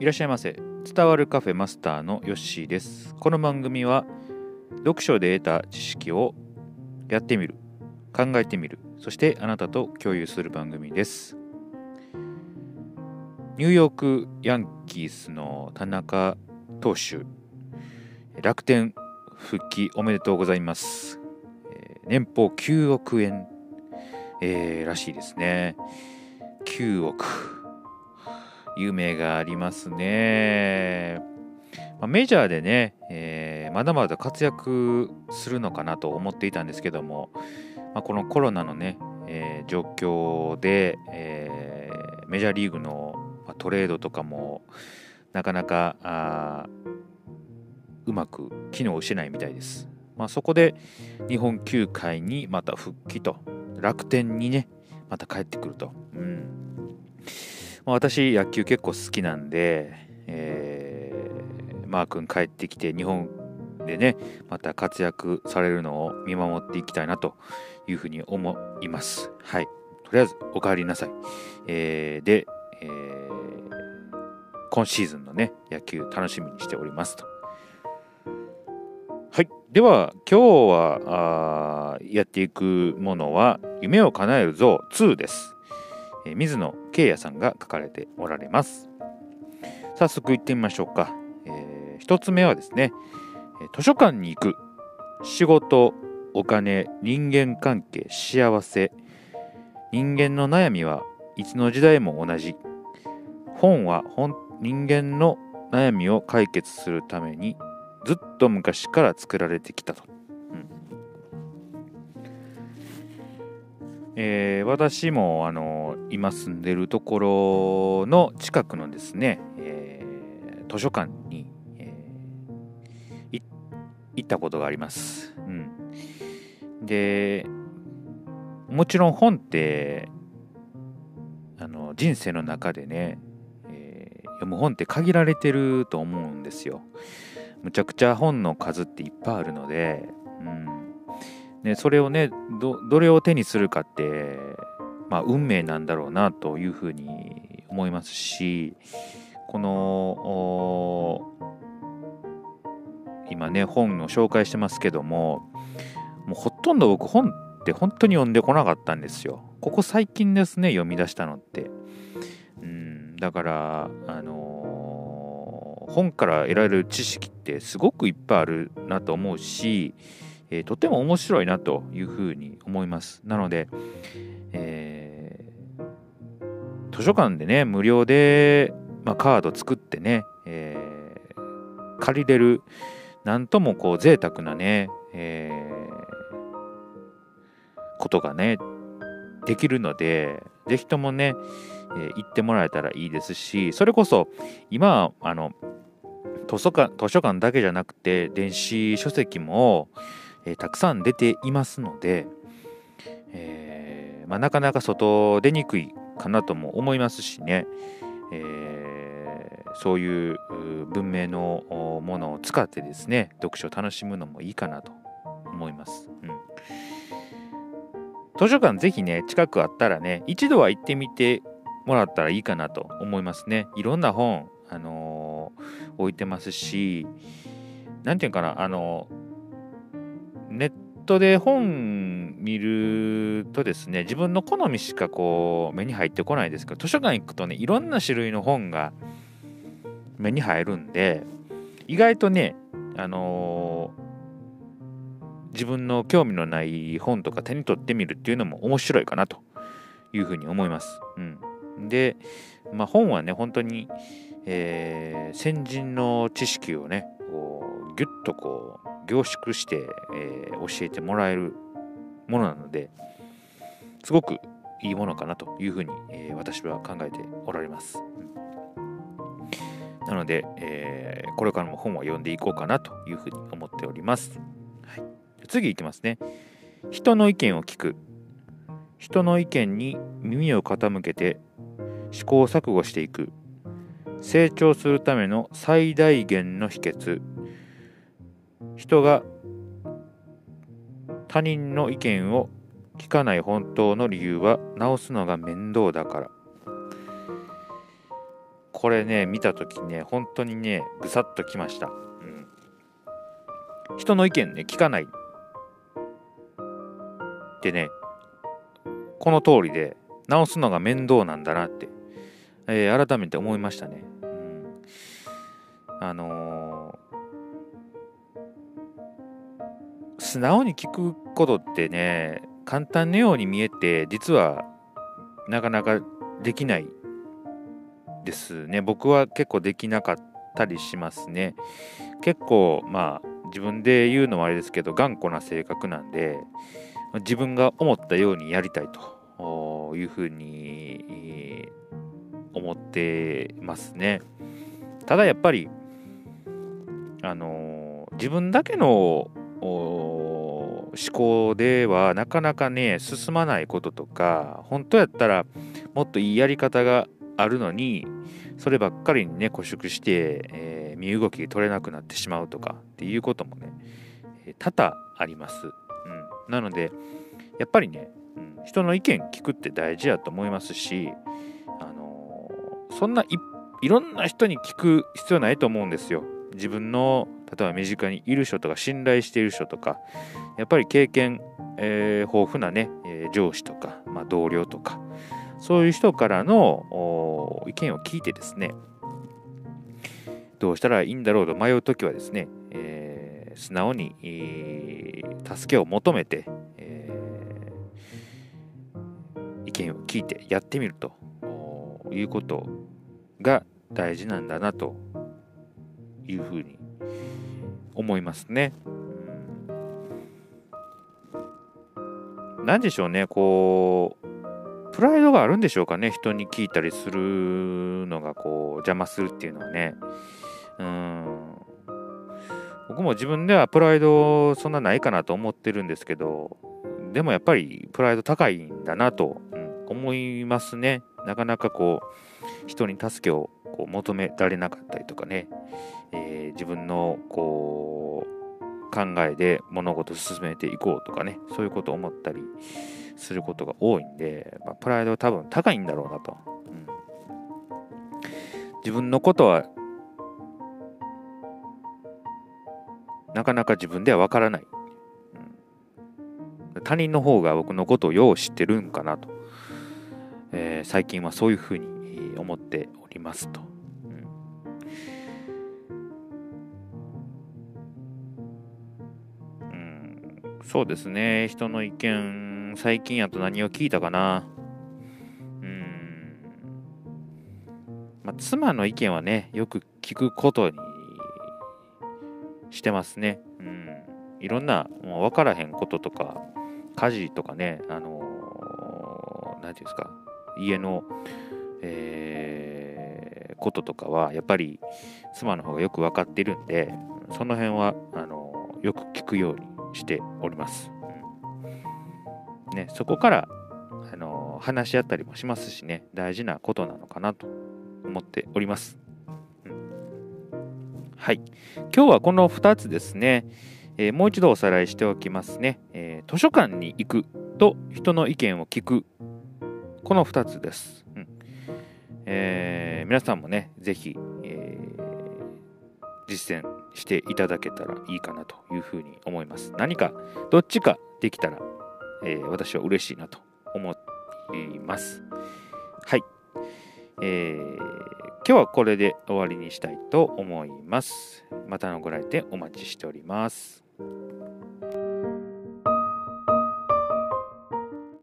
いらっしゃいませ。伝わるカフェマスターのヨッシーです。この番組は読書で得た知識をやってみる考えてみるそしてあなたと共有する番組です。ニューヨークヤンキースの田中投手楽天復帰おめでとうございます、年俸9億円、えーらしいですね。9億。夢がありますね、まあメジャーでね、えーまだまだ活躍するのかなと思っていたんですけども、まあ、このコロナのね、えー状況で、えーメジャーリーグのトレードとかもなかなかあうまく機能しないみたいです。まあ、そこで日本球界にまた復帰と楽天にねまた帰ってくると。うんまあ、私野球結構好きなんで、えーマー君帰ってきて日本でねまた活躍されるのを見守っていきたいなというふうに思います。はい。とりあえずお帰りなさい。えーで、えー今シーズンのね野球楽しみにしておりますと。はい。では、今日はやっていくものは、夢を叶える像2です。え水野圭也さんが書かれておられます。早速行ってみましょうか。えー一つ目はですね、図書館に行く。仕事、お金、人間関係、幸せ。人間の悩みはいつの時代も同じ。本は本人間の悩みを解決するためにずっと昔から作られてきたと。えー私もあの今住んでるところの近くのですね、えー図書館に、えー行ったことがあります。うん、でもちろん本ってあの人生の中でね、えー読む本って限られてると思うんですよ。むちゃくちゃ本の数っていっぱいあるので、うんね、それをねどどれを手にするかって、まあ、運命なんだろうなというふうに思いますしこの今ね本を紹介してますけどももうほとんど僕本って本当に読んでこなかったんですよ。ここ最近ですね読み出したのって。うんだからあのー本から得られる知識ってすごくいっぱいあるなと思うし、えーとても面白いなというふうに思います。なので、えー図書館でね無料で、まあ、カード作ってね、えー借りれるなんともこう贅沢なね、えことがねできるのでぜひともね、え行ってもらえたらいいですしそれこそ今あの図書館図書館だけじゃなくて電子書籍も、えーたくさん出ていますので、えーまあ、なかなか外出にくいかなとも思いますしね、えーそういう文明のものを使ってですね読書を楽しむのもいいかなと思います。うん。図書館ぜひね近くあったらね一度は行ってみてもらったらいいかなと思いますね。いろんな本、あのー置いてますしなんていうかなあのネットで本見るとですね自分の好みしかこう目に入ってこないですけど図書館行くとねいろんな種類の本が目に入るんで意外とねあのー自分の興味のない本とか手に取ってみるっていうのも面白いかなというふうに思います。うん、で、まあ、本はね本当に、えー先人の知識をねこうギュッとこう凝縮して、えー教えてもらえるものなのですごくいいものかなというふうに、えー私は考えておられます。うんなので、えーこれからも本を読んでいこうかなというふうに思っております。はい、次いきますね。人の意見を聞く。人の意見に耳を傾けて試行錯誤していく。成長するための最大限の秘訣。人が他人の意見を聞かない本当の理由は直すのが面倒だから。これね見た時ね本当にねぐさっときました、うん、人の意見ね聞かない。ってねこの通りで直すのが面倒なんだなって、えー、改めて思いましたね、うん、あのー、素直に聞くことってね簡単のように見えて実はなかなかできないですね。僕は結構できなかったりしますね。結構まあ自分で言うのもあれですけど頑固な性格なんで自分が思ったようにやりたいというふうに思ってますね。ただやっぱりあの自分だけの思考ではなかなかね進まないこととか本当やったらもっといいやり方があるのにそればっかりにね固縮して、えー、身動き取れなくなってしまうとかっていうこともね、多々あります、うん、なのでやっぱりね、うん、人の意見聞くって大事だと思いますし、あのー、そんないいろんな人に聞く必要ないと思うんですよ。自分の例えば身近にいる人とか信頼している人とかやっぱり経験、えー、豊富なね、えー、上司とか、まあ、同僚とかそういう人からの意見を聞いてですね、どうしたらいいんだろうと迷うときはですね、えー、素直に、えー、助けを求めて、えー、意見を聞いてやってみるということが大事なんだなというふうに思いますね。何でしょうね、こう、プライドがあるんでしょうかね人に聞いたりするのがこう邪魔するっていうのはね。うん。僕も自分ではプライドそんなないかなと思ってるんですけどでもやっぱりプライド高いんだなと、うん、思いますね。なかなかこう人に助けをこう求められなかったりとかね、えー、自分のこう考えで物事を進めていこうとかね。そういうことを思ったりすることが多いんで、まあ、プライドは多分高いんだろうなと、うん、自分のことはなかなか自分ではわからない、うん、他人の方が僕のことをよう知ってるんかなと、えー、最近はそういうふうに思っておりますと。うんそうですね人の意見最近やと何を聞いたかな。うん。まあ、妻の意見はね、よく聞くことにしてますね。うん。いろんな、もう分からへんこととか、家事とかね、あのー、なんていうんですか、家の、えー、こととかは、やっぱり妻の方がよく分かっているんで、その辺は、あの、よく聞くようにしております。ね、そこからあの話し合ったりもしますしね大事なことなのかなと思っております。はい今日はこの2つですね、えー、もう一度おさらいしておきますね、えー、図書館に行くと人の意見を聞くこの2つです。えー、皆さんもね是非、え実践していただけたらいいかなというふうに思います。何かどっちかできたらえー、私は嬉しいなと思います。はい。えー、今日はこれで終わりにしたいと思います。またのご来店お待ちしております。